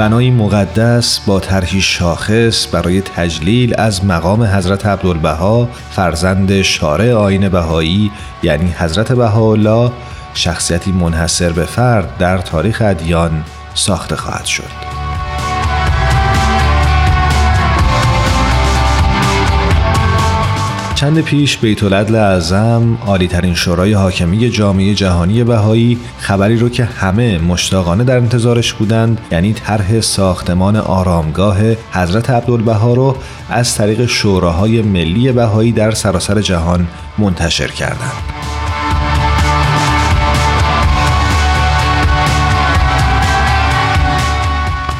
بنایی مقدس با طرحی شاخص برای تجلیل از مقام حضرت عبدالبها فرزند شارع آین بهایی یعنی حضرت بهاءالله شخصیتی منحصر به فرد در تاریخ ادیان ساخته خواهد شد. چند پیش بیت العدل اعظم عالیترین شورای حاکمی جامعه جهانی بهایی خبری رو که همه مشتاقانه در انتظارش بودند یعنی طرح ساختمان آرامگاه حضرت عبدالبها رو از طریق شوراهای ملی بهایی در سراسر جهان منتشر کردند.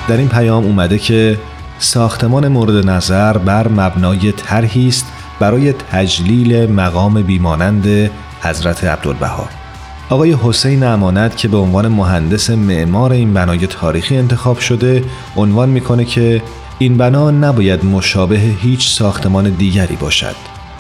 در این پیام اومده که ساختمان مورد نظر بر مبنای طرحی است برای تجلیل مقام بیمانند حضرت عبدالبها. آقای حسین امانت که به عنوان مهندس معمار این بنای تاریخی انتخاب شده عنوان می‌کنه که این بنا نباید مشابه هیچ ساختمان دیگری باشد.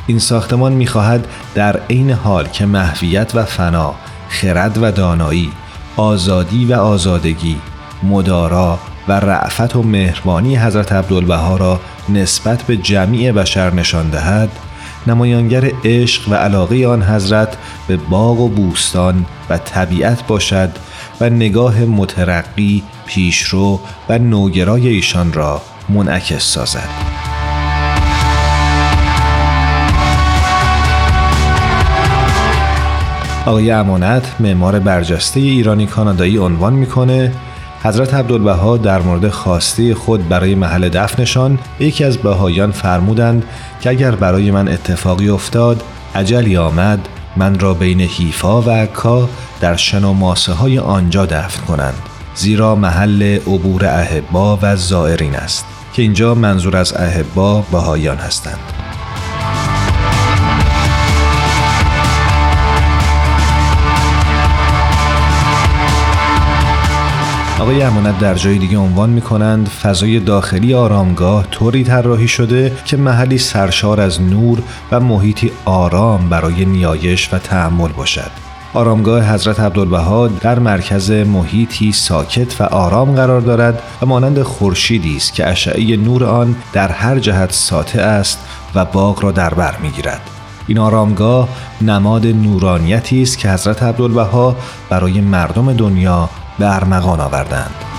این ساختمان می‌خواهد در عین حال که محویت و فنا خرد و دانایی آزادی و آزادگی مدارا و رعفت و مهربانی حضرت عبدالبها را نسبت به جمیع بشر نشان دهد نمایانگر عشق و علاقه آن حضرت به باغ و بوستان و طبیعت باشد و نگاه مترقی پیشرو و نوگرای ایشان را منعکس سازد. آقای امانت معمار برجسته ایرانی کانادایی عنوان می‌کنه حضرت عبدالبها در مورد خواسته خود برای محل دفنشان یکی از بهایان فرمودند که اگر برای من اتفاقی افتاد عجلی آمد من را بین حیفا و عکا در شن و ماسه های آنجا دفن کنند زیرا محل عبور اهبا و زائرین است که اینجا منظور از اهبا بهایان هستند. آقای امانت در جای دیگه عنوان می کنند فضای داخلی آرامگاه طوری طراحی شده که محلی سرشار از نور و محیطی آرام برای نیایش و تحمل باشد. آرامگاه حضرت عبدالبها در مرکز محیطی ساکت و آرام قرار دارد و مانند خورشیدی است که اشعه نور آن در هر جهت ساطع است و باغ را در بر می‌گیرد. این آرامگاه نماد نورانیتی است که حضرت عبدالبها برای مردم دنیا به ارمغان آوردند.